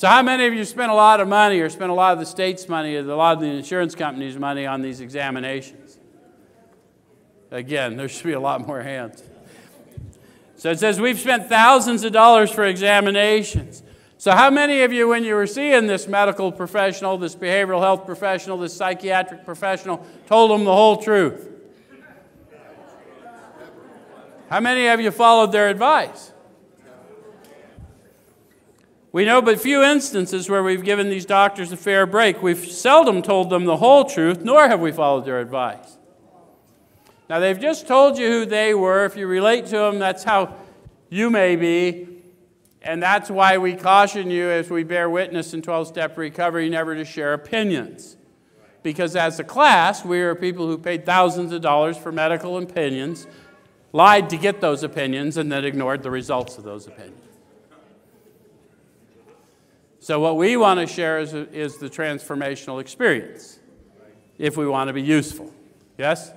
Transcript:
So, how many of you spent a lot of money or spent a lot of the state's money or a lot of the insurance company's money on these examinations? Again, there should be a lot more hands. So it says we've spent thousands of dollars for examinations. So, how many of you, when you were seeing this medical professional, this behavioral health professional, this psychiatric professional, told them the whole truth? How many of you followed their advice? We know but few instances where we've given these doctors a fair break. We've seldom told them the whole truth, nor have we followed their advice. Now, they've just told you who they were. If you relate to them, that's how you may be. And that's why we caution you as we bear witness in 12 step recovery never to share opinions. Because as a class, we are people who paid thousands of dollars for medical opinions, lied to get those opinions, and then ignored the results of those opinions. So, what we want to share is, is the transformational experience if we want to be useful. Yes?